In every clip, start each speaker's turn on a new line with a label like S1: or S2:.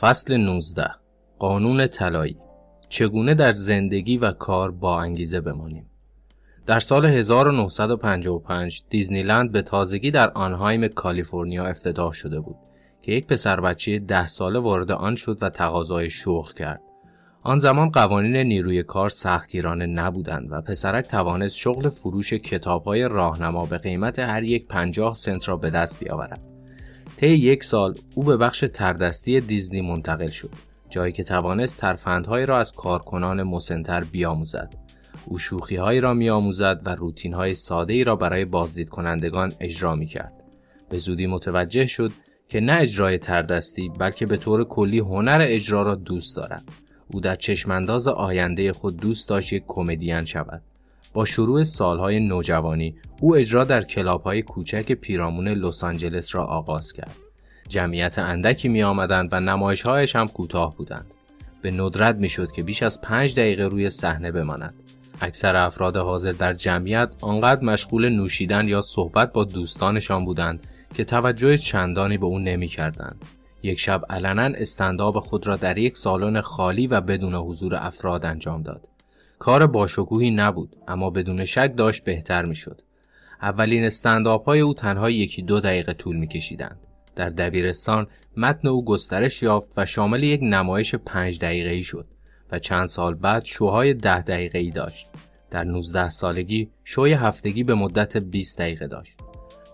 S1: فصل 19 قانون طلایی چگونه در زندگی و کار با انگیزه بمانیم در سال 1955 دیزنیلند به تازگی در آنهایم کالیفرنیا افتتاح شده بود که یک پسر بچه ده ساله وارد آن شد و تقاضای شغل کرد. آن زمان قوانین نیروی کار سختگیرانه نبودند و پسرک توانست شغل فروش کتابهای راهنما به قیمت هر یک پنجاه سنت را به دست بیاورد. طی یک سال او به بخش تردستی دیزنی منتقل شد جایی که توانست ترفندهایی را از کارکنان مسنتر بیاموزد او شوخیهایی را میآموزد و روتینهای ساده ای را برای بازدید کنندگان اجرا می کرد. به زودی متوجه شد که نه اجرای تردستی بلکه به طور کلی هنر اجرا را دوست دارد. او در چشمانداز آینده خود دوست داشت یک کمدین شود. با شروع سالهای نوجوانی او اجرا در کلابهای کوچک پیرامون لس آنجلس را آغاز کرد. جمعیت اندکی می آمدند و نمایشهایش هم کوتاه بودند. به ندرت می شد که بیش از پنج دقیقه روی صحنه بماند. اکثر افراد حاضر در جمعیت آنقدر مشغول نوشیدن یا صحبت با دوستانشان بودند که توجه چندانی به او نمی کردند. یک شب علنا استنداب خود را در یک سالن خالی و بدون حضور افراد انجام داد. کار باشکوهی نبود اما بدون شک داشت بهتر می شد. اولین استنداپ های او تنها یکی دو دقیقه طول می کشیدند. در دبیرستان متن او گسترش یافت و شامل یک نمایش پنج دقیقه ای شد و چند سال بعد شوهای ده دقیقه ای داشت. در 19 سالگی شوی هفتگی به مدت 20 دقیقه داشت.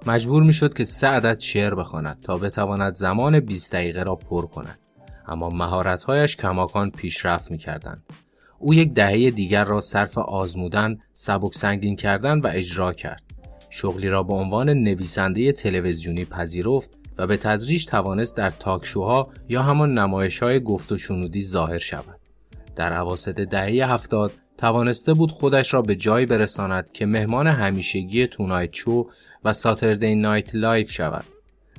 S1: مجبور می شد که سه عدد شعر بخواند تا بتواند زمان 20 دقیقه را پر کند. اما مهارت‌هایش کماکان پیشرفت می کردند. او یک دهه دیگر را صرف آزمودن، سبک سنگین کردن و اجرا کرد. شغلی را به عنوان نویسنده تلویزیونی پذیرفت و به تدریج توانست در talk show ها یا همان نمایش های گفت و شنودی ظاهر شود. در اواسط دهه هفتاد توانسته بود خودش را به جایی برساند که مهمان همیشگی Tonight Show و Saturday Night Live شود.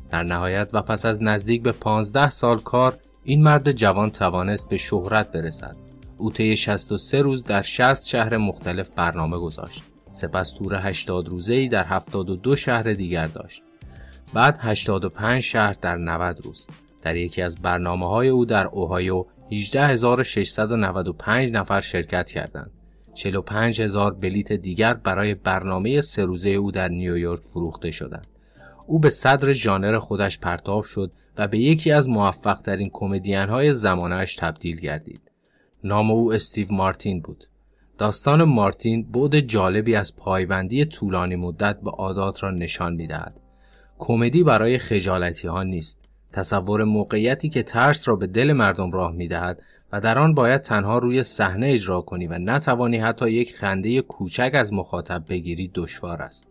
S1: در نهایت و پس از نزدیک به 15 سال کار این مرد جوان توانست به شهرت برسد. او طی 63 روز در 60 شهر مختلف برنامه گذاشت. سپس تور 80 روزه ای در 72 شهر دیگر داشت. بعد 85 شهر در 90 روز. در یکی از برنامه های او در اوهایو 18695 نفر شرکت کردند. 45 هزار بلیت دیگر برای برنامه سه روزه او در نیویورک فروخته شدند. او به صدر ژانر خودش پرتاب شد و به یکی از موفق ترین کمدین های زمانش تبدیل گردید. نام او استیو مارتین بود. داستان مارتین بود جالبی از پایبندی طولانی مدت به عادات را نشان می‌دهد. کمدی برای خجالتی ها نیست. تصور موقعیتی که ترس را به دل مردم راه می‌دهد و در آن باید تنها روی صحنه اجرا کنی و نتوانی حتی یک خنده کوچک از مخاطب بگیری دشوار است.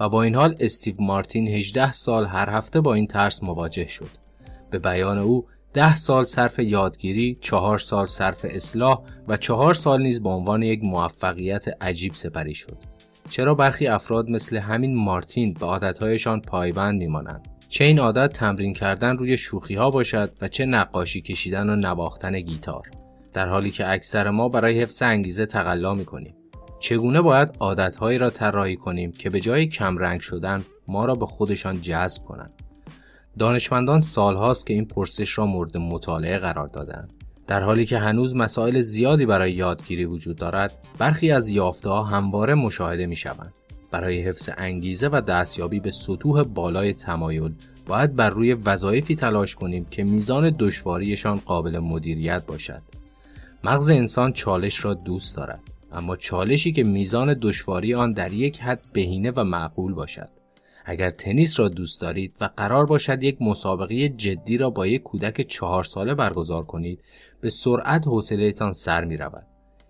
S1: و با این حال استیو مارتین 18 سال هر هفته با این ترس مواجه شد. به بیان او ده سال صرف یادگیری، چهار سال صرف اصلاح و چهار سال نیز به عنوان یک موفقیت عجیب سپری شد. چرا برخی افراد مثل همین مارتین به عادتهایشان پایبند میمانند؟ چه این عادت تمرین کردن روی شوخی ها باشد و چه نقاشی کشیدن و نواختن گیتار در حالی که اکثر ما برای حفظ انگیزه تقلا می کنیم چگونه باید عادتهایی را طراحی کنیم که به جای کمرنگ شدن ما را به خودشان جذب کنند دانشمندان سالهاست که این پرسش را مورد مطالعه قرار دادند در حالی که هنوز مسائل زیادی برای یادگیری وجود دارد برخی از یافته ها همواره مشاهده می شوند برای حفظ انگیزه و دستیابی به سطوح بالای تمایل باید بر روی وظایفی تلاش کنیم که میزان دشواریشان قابل مدیریت باشد. مغز انسان چالش را دوست دارد اما چالشی که میزان دشواری آن در یک حد بهینه و معقول باشد. اگر تنیس را دوست دارید و قرار باشد یک مسابقه جدی را با یک کودک چهار ساله برگزار کنید به سرعت حوصلهتان سر می رود.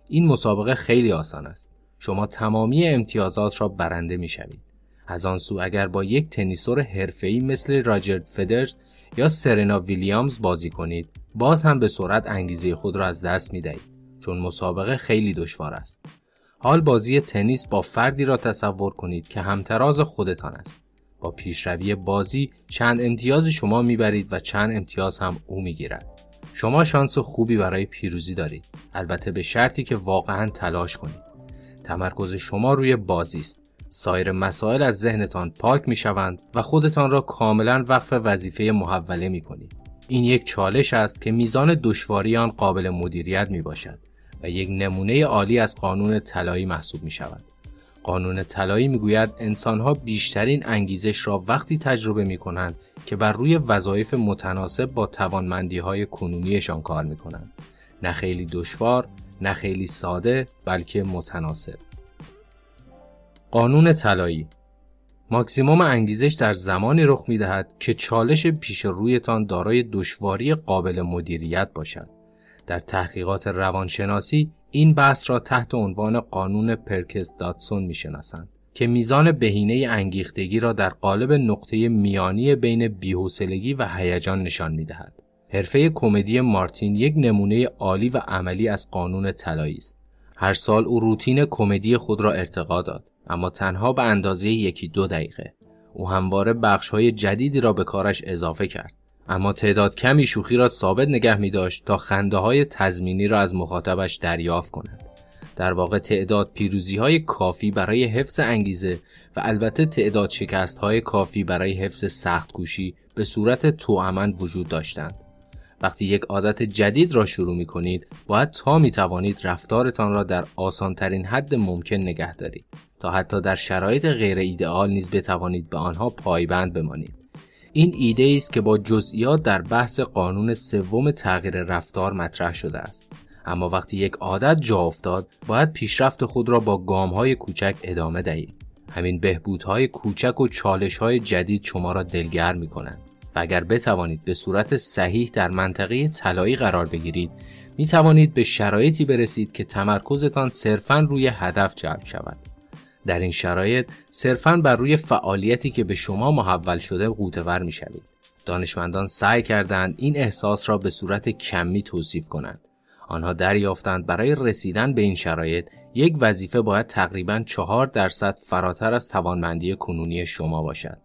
S1: این مسابقه خیلی آسان است. شما تمامی امتیازات را برنده می شوید. از آن سو اگر با یک تنیسور حرفه‌ای مثل راجر فدرز یا سرنا ویلیامز بازی کنید باز هم به سرعت انگیزه خود را از دست می دهید چون مسابقه خیلی دشوار است. حال بازی تنیس با فردی را تصور کنید که همتراز خودتان است. با پیشروی بازی چند امتیاز شما می‌برید و چند امتیاز هم او می‌گیرد. شما شانس خوبی برای پیروزی دارید. البته به شرطی که واقعا تلاش کنید. تمرکز شما روی بازی است. سایر مسائل از ذهنتان پاک می شوند و خودتان را کاملا وقف وظیفه محوله می کنید. این یک چالش است که میزان دشواری آن قابل مدیریت می باشد و یک نمونه عالی از قانون طلایی محسوب می شود. قانون طلایی می‌گوید انسانها بیشترین انگیزش را وقتی تجربه می کنند که بر روی وظایف متناسب با توانمندی های کنونیشان کار می کنند. نه خیلی دشوار، نه خیلی ساده، بلکه متناسب. قانون طلایی ماکسیموم انگیزش در زمانی رخ می دهد که چالش پیش رویتان دارای دشواری قابل مدیریت باشد. در تحقیقات روانشناسی این بحث را تحت عنوان قانون پرکس داتسون می شناسند که میزان بهینه انگیختگی را در قالب نقطه میانی بین بیحوصلگی و هیجان نشان می دهد. حرفه کمدی مارتین یک نمونه عالی و عملی از قانون طلایی است. هر سال او روتین کمدی خود را ارتقا داد اما تنها به اندازه یکی دو دقیقه. او همواره بخش های جدیدی را به کارش اضافه کرد. اما تعداد کمی شوخی را ثابت نگه می داشت تا خنده های تزمینی را از مخاطبش دریافت کند. در واقع تعداد پیروزی های کافی برای حفظ انگیزه و البته تعداد شکست های کافی برای حفظ سخت کوشی به صورت توامن وجود داشتند. وقتی یک عادت جدید را شروع می کنید باید تا می توانید رفتارتان را در آسانترین حد ممکن نگه دارید تا حتی در شرایط غیر ایدئال نیز بتوانید به آنها پایبند بمانید این ایده است که با جزئیات در بحث قانون سوم تغییر رفتار مطرح شده است. اما وقتی یک عادت جا افتاد باید پیشرفت خود را با گام های کوچک ادامه دهید. همین بهبودهای کوچک و چالش های جدید شما را دلگرم می کنند و اگر بتوانید به صورت صحیح در منطقه طلایی قرار بگیرید می توانید به شرایطی برسید که تمرکزتان صرفا روی هدف جلب شود. در این شرایط صرفا بر روی فعالیتی که به شما محول شده قوتور می شوید. دانشمندان سعی کردند این احساس را به صورت کمی توصیف کنند. آنها دریافتند برای رسیدن به این شرایط یک وظیفه باید تقریبا چهار درصد فراتر از توانمندی کنونی شما باشد.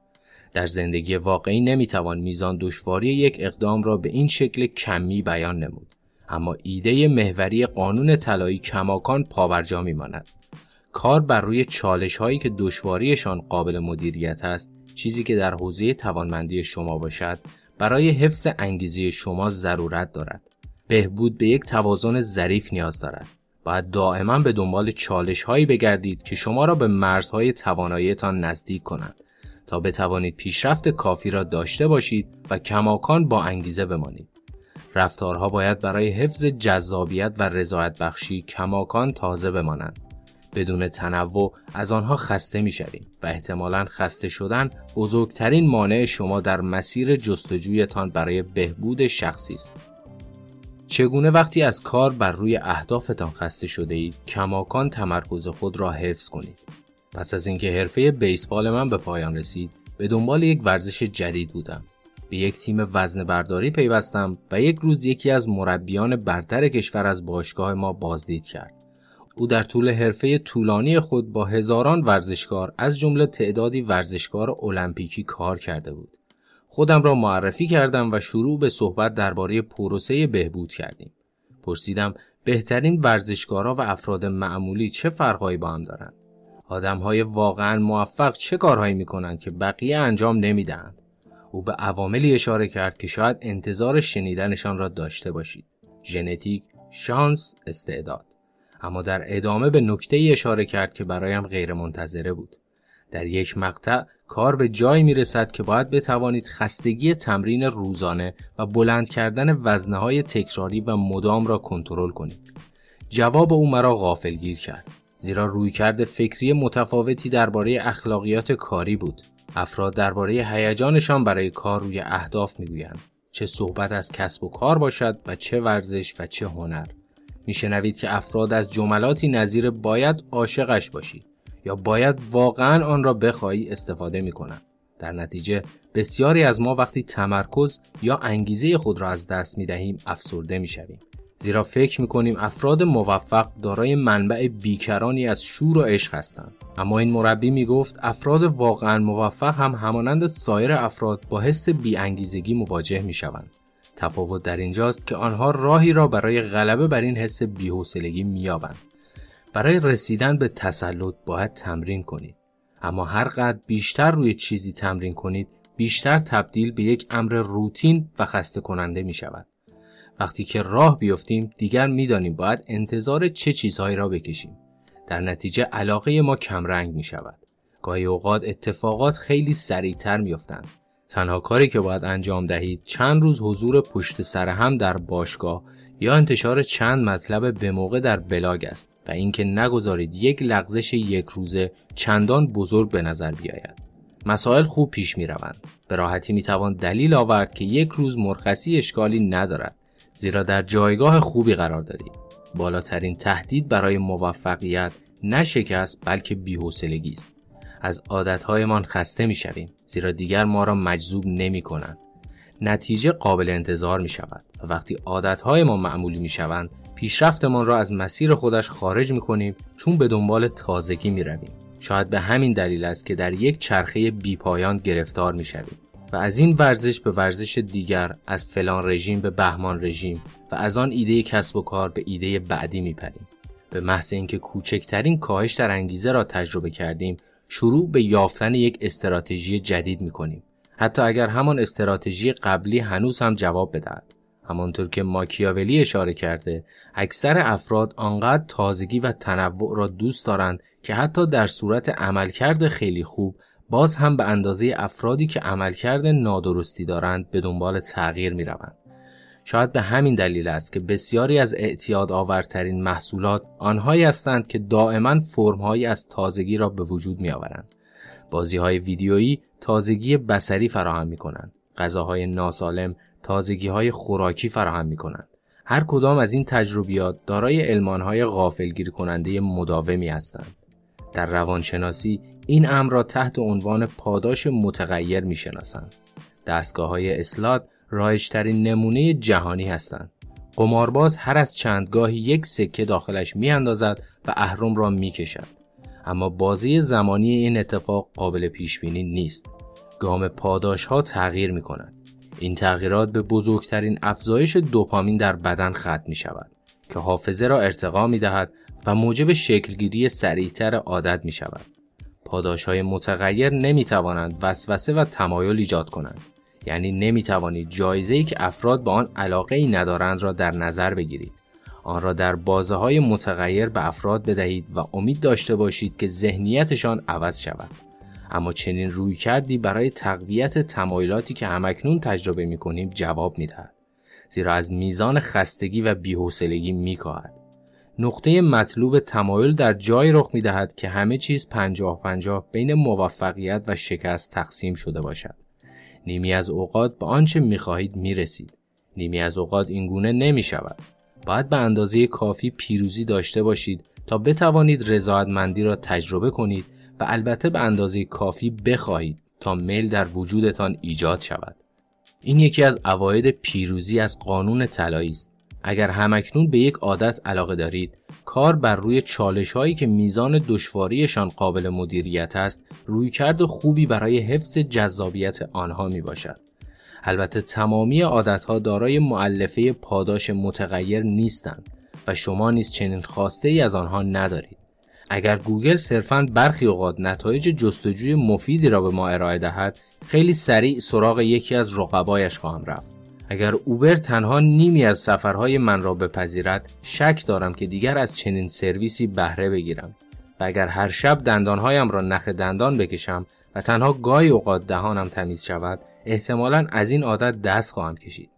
S1: در زندگی واقعی نمی‌توان میزان دشواری یک اقدام را به این شکل کمی بیان نمود. اما ایده محوری قانون طلایی کماکان پاورجا میماند. کار بر روی چالش هایی که دشواریشان قابل مدیریت است چیزی که در حوزه توانمندی شما باشد برای حفظ انگیزه شما ضرورت دارد. بهبود به یک توازن ظریف نیاز دارد. باید دائما به دنبال چالش هایی بگردید که شما را به مرزهای تواناییتان نزدیک کنند. تا بتوانید پیشرفت کافی را داشته باشید و کماکان با انگیزه بمانید. رفتارها باید برای حفظ جذابیت و رضایت بخشی کماکان تازه بمانند. بدون تنوع از آنها خسته می شویم و احتمالا خسته شدن بزرگترین مانع شما در مسیر جستجویتان برای بهبود شخصی است. چگونه وقتی از کار بر روی اهدافتان خسته شده اید کماکان تمرکز خود را حفظ کنید. پس از اینکه حرفه بیسبال من به پایان رسید به دنبال یک ورزش جدید بودم. به یک تیم وزن برداری پیوستم و یک روز یکی از مربیان برتر کشور از باشگاه ما بازدید کرد. او در طول حرفه طولانی خود با هزاران ورزشکار از جمله تعدادی ورزشکار المپیکی کار کرده بود. خودم را معرفی کردم و شروع به صحبت درباره پروسه بهبود کردیم. پرسیدم بهترین ورزشکارا و افراد معمولی چه فرقهایی با هم دارند؟ های واقعا موفق چه کارهایی می کنند که بقیه انجام نمی‌دهند؟ او به عواملی اشاره کرد که شاید انتظار شنیدنشان را داشته باشید. ژنتیک، شانس، استعداد. اما در ادامه به نکته ای اشاره کرد که برایم غیر منتظره بود. در یک مقطع کار به جایی می رسد که باید بتوانید خستگی تمرین روزانه و بلند کردن وزنه های تکراری و مدام را کنترل کنید. جواب او مرا غافلگیر کرد. زیرا رویکرد فکری متفاوتی درباره اخلاقیات کاری بود. افراد درباره هیجانشان برای کار روی اهداف می‌گویند. چه صحبت از کسب و کار باشد و چه ورزش و چه هنر. میشنوید که افراد از جملاتی نظیر باید عاشقش باشی یا باید واقعا آن را بخواهی استفاده می‌کنند. در نتیجه بسیاری از ما وقتی تمرکز یا انگیزه خود را از دست می دهیم افسرده می شویم. زیرا فکر می کنیم افراد موفق دارای منبع بیکرانی از شور و عشق هستند. اما این مربی می گفت افراد واقعا موفق هم همانند سایر افراد با حس بیانگیزگی مواجه می شوند. تفاوت در اینجاست که آنها راهی را برای غلبه بر این حس بی‌حوصلگی مییابند. برای رسیدن به تسلط باید تمرین کنید. اما هر قدر بیشتر روی چیزی تمرین کنید بیشتر تبدیل به یک امر روتین و خسته کننده می شود. وقتی که راه بیفتیم دیگر می‌دانیم باید انتظار چه چیزهایی را بکشیم. در نتیجه علاقه ما کمرنگ می شود. گاهی اوقات اتفاقات خیلی سریعتر میافتند. تنها کاری که باید انجام دهید چند روز حضور پشت سر هم در باشگاه یا انتشار چند مطلب به موقع در بلاگ است و اینکه نگذارید یک لغزش یک روزه چندان بزرگ به نظر بیاید. مسائل خوب پیش می روند. به راحتی می توان دلیل آورد که یک روز مرخصی اشکالی ندارد زیرا در جایگاه خوبی قرار دارید. بالاترین تهدید برای موفقیت نه شکست بلکه بی‌حوصلگی است. از عادتهایمان خسته می شویم زیرا دیگر ما را مجذوب نمی کنند. نتیجه قابل انتظار می شود و وقتی عادتهای ما معمولی می شوند پیشرفتمان را از مسیر خودش خارج می کنیم چون به دنبال تازگی می رویم. شاید به همین دلیل است که در یک چرخه بیپایان گرفتار می شویم. و از این ورزش به ورزش دیگر از فلان رژیم به بهمان رژیم و از آن ایده کسب و کار به ایده بعدی میپریم به محض اینکه کوچکترین کاهش در انگیزه را تجربه کردیم شروع به یافتن یک استراتژی جدید می‌کنیم حتی اگر همان استراتژی قبلی هنوز هم جواب بدهد همانطور که ماکیاولی اشاره کرده اکثر افراد آنقدر تازگی و تنوع را دوست دارند که حتی در صورت عملکرد خیلی خوب باز هم به اندازه افرادی که عملکرد نادرستی دارند به دنبال تغییر می روند. شاید به همین دلیل است که بسیاری از اعتیاد آورترین محصولات آنهایی هستند که دائما فرمهایی از تازگی را به وجود می آورند. بازی های ویدیویی تازگی بسری فراهم می کنند. غذاهای ناسالم تازگی های خوراکی فراهم می کنند. هر کدام از این تجربیات دارای المانهای غافلگیر کننده مداومی هستند. در روانشناسی این امر را تحت عنوان پاداش متغیر می شناسند. دستگاه های رایجترین نمونه جهانی هستند. قمارباز هر از چندگاهی یک سکه داخلش می اندازد و اهرم را می کشد. اما بازی زمانی این اتفاق قابل پیش بینی نیست. گام پاداش ها تغییر می کند. این تغییرات به بزرگترین افزایش دوپامین در بدن ختم می شود که حافظه را ارتقا می دهد و موجب شکلگیری سریعتر عادت می شود. پاداش های متغیر نمی توانند وسوسه و تمایل ایجاد کنند. یعنی نمی توانید جایزه ای که افراد به آن علاقه ای ندارند را در نظر بگیرید. آن را در بازه های متغیر به افراد بدهید و امید داشته باشید که ذهنیتشان عوض شود. اما چنین روی کردی برای تقویت تمایلاتی که همکنون تجربه می کنیم جواب می دهد. زیرا از میزان خستگی و بیحوصلگی می کاهد. نقطه مطلوب تمایل در جای رخ می دهد که همه چیز پنجاه پنجاه بین موفقیت و شکست تقسیم شده باشد. نیمی از اوقات به آنچه می خواهید می رسید. نیمی از اوقات این گونه نمی شود. باید به اندازه کافی پیروزی داشته باشید تا بتوانید رضایتمندی را تجربه کنید و البته به اندازه کافی بخواهید تا میل در وجودتان ایجاد شود. این یکی از اواید پیروزی از قانون طلایی است. اگر همکنون به یک عادت علاقه دارید کار بر روی چالش هایی که میزان دشواریشان قابل مدیریت است رویکرد خوبی برای حفظ جذابیت آنها می باشد. البته تمامی عادت ها دارای معلفه پاداش متغیر نیستند و شما نیز چنین خواسته ای از آنها ندارید. اگر گوگل صرفاً برخی اوقات نتایج جستجوی مفیدی را به ما ارائه دهد خیلی سریع سراغ یکی از رقبایش خواهم رفت. اگر اوبر تنها نیمی از سفرهای من را بپذیرد شک دارم که دیگر از چنین سرویسی بهره بگیرم و اگر هر شب دندانهایم را نخ دندان بکشم و تنها گاهی اوقات دهانم تمیز شود احتمالا از این عادت دست خواهم کشید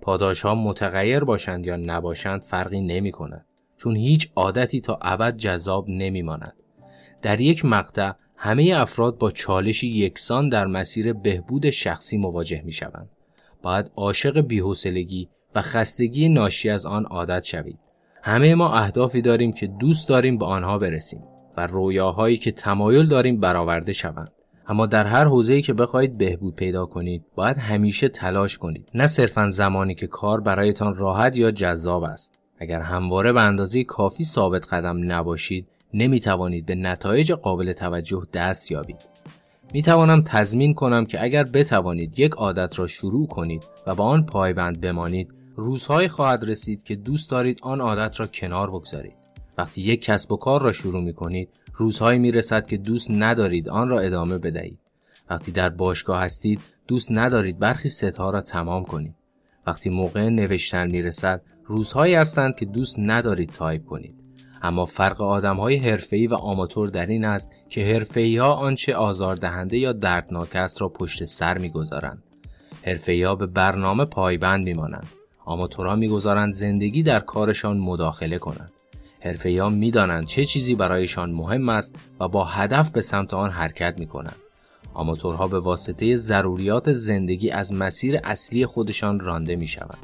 S1: پاداش ها متغیر باشند یا نباشند فرقی نمی کند چون هیچ عادتی تا ابد جذاب نمی ماند. در یک مقطع همه افراد با چالشی یکسان در مسیر بهبود شخصی مواجه می شوند. باید عاشق بیحوصلگی و خستگی ناشی از آن عادت شوید. همه ما اهدافی داریم که دوست داریم به آنها برسیم و رویاهایی که تمایل داریم برآورده شوند. اما در هر حوزه‌ای که بخواهید بهبود پیدا کنید باید همیشه تلاش کنید نه صرفا زمانی که کار برایتان راحت یا جذاب است اگر همواره به اندازه کافی ثابت قدم نباشید نمی توانید به نتایج قابل توجه دست یابید می توانم تضمین کنم که اگر بتوانید یک عادت را شروع کنید و به آن پایبند بمانید روزهایی خواهد رسید که دوست دارید آن عادت را کنار بگذارید. وقتی یک کسب و کار را شروع می کنید روزهایی می رسد که دوست ندارید آن را ادامه بدهید. وقتی در باشگاه هستید دوست ندارید برخی ستها را تمام کنید. وقتی موقع نوشتن می‌رسد روزهایی هستند که دوست ندارید تایپ کنید. اما فرق آدم های حرفه‌ای و آماتور در این است که حرفه‌ای ها آنچه آزاردهنده یا دردناک است را پشت سر می‌گذارند. حرفه‌ای ها به برنامه پایبند میمانند. آماتورها می‌گذارند زندگی در کارشان مداخله کنند. حرفه‌ای ها می‌دانند چه چیزی برایشان مهم است و با هدف به سمت آن حرکت می‌کنند. آماتورها به واسطه ضروریات زندگی از مسیر اصلی خودشان رانده می شوند.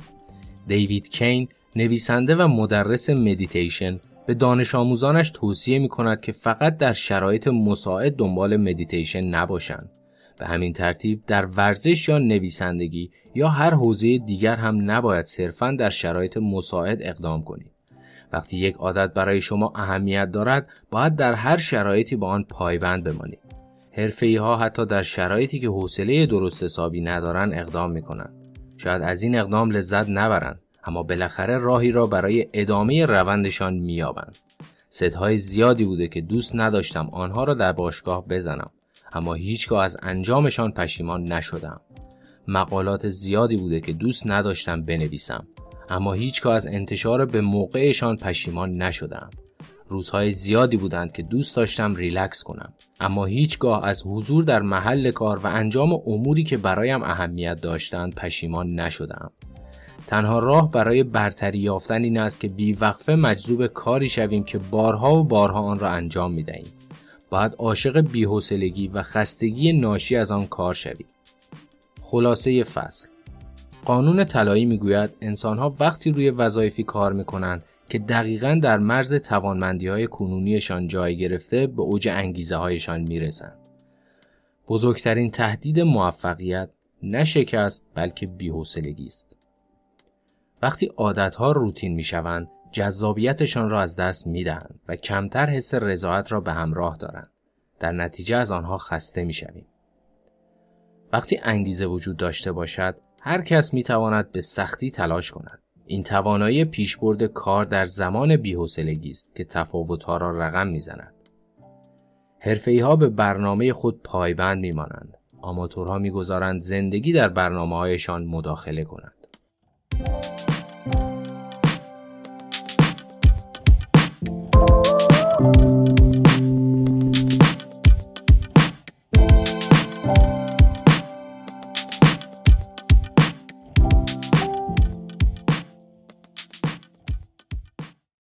S1: دیوید کین نویسنده و مدرس مدیتیشن به دانش آموزانش توصیه می کند که فقط در شرایط مساعد دنبال مدیتیشن نباشند. به همین ترتیب در ورزش یا نویسندگی یا هر حوزه دیگر هم نباید صرفا در شرایط مساعد اقدام کنید. وقتی یک عادت برای شما اهمیت دارد باید در هر شرایطی به آن پایبند بمانید. حرفه ها حتی در شرایطی که حوصله درست حسابی ندارن اقدام می‌کنند. شاید از این اقدام لذت نبرند اما بالاخره راهی را برای ادامه روندشان مییابند. ستهای زیادی بوده که دوست نداشتم آنها را در باشگاه بزنم اما هیچگاه از انجامشان پشیمان نشدم. مقالات زیادی بوده که دوست نداشتم بنویسم اما هیچگاه از انتشار به موقعشان پشیمان نشدم. روزهای زیادی بودند که دوست داشتم ریلکس کنم اما هیچگاه از حضور در محل کار و انجام اموری که برایم اهمیت داشتند پشیمان نشدم تنها راه برای برتری یافتن این است که بیوقفه مجذوب کاری شویم که بارها و بارها آن را انجام می دهیم. باید عاشق بیحوصلگی و خستگی ناشی از آن کار شوید. خلاصه فصل قانون طلایی می‌گوید انسانها وقتی روی وظایفی کار می‌کنند که دقیقا در مرز توانمندی های کنونیشان جای گرفته به اوج انگیزه هایشان می‌رسند. بزرگترین تهدید موفقیت نه شکست بلکه بیحوصلگی است. وقتی عادتها روتین می‌شوند جذابیتشان را از دست می‌دهند و کمتر حس رضایت را به همراه دارند. در نتیجه از آنها خسته می‌شویم. وقتی انگیزه وجود داشته باشد هر کس می تواند به سختی تلاش کند. این توانایی پیشبرد کار در زمان بی‌حوصلگی است که تفاوت‌ها را رقم می‌زند. حرفه‌ای ها به برنامه خود پایبند می‌مانند. آماتورها می‌گذارند زندگی در برنامه‌هایشان مداخله کنند.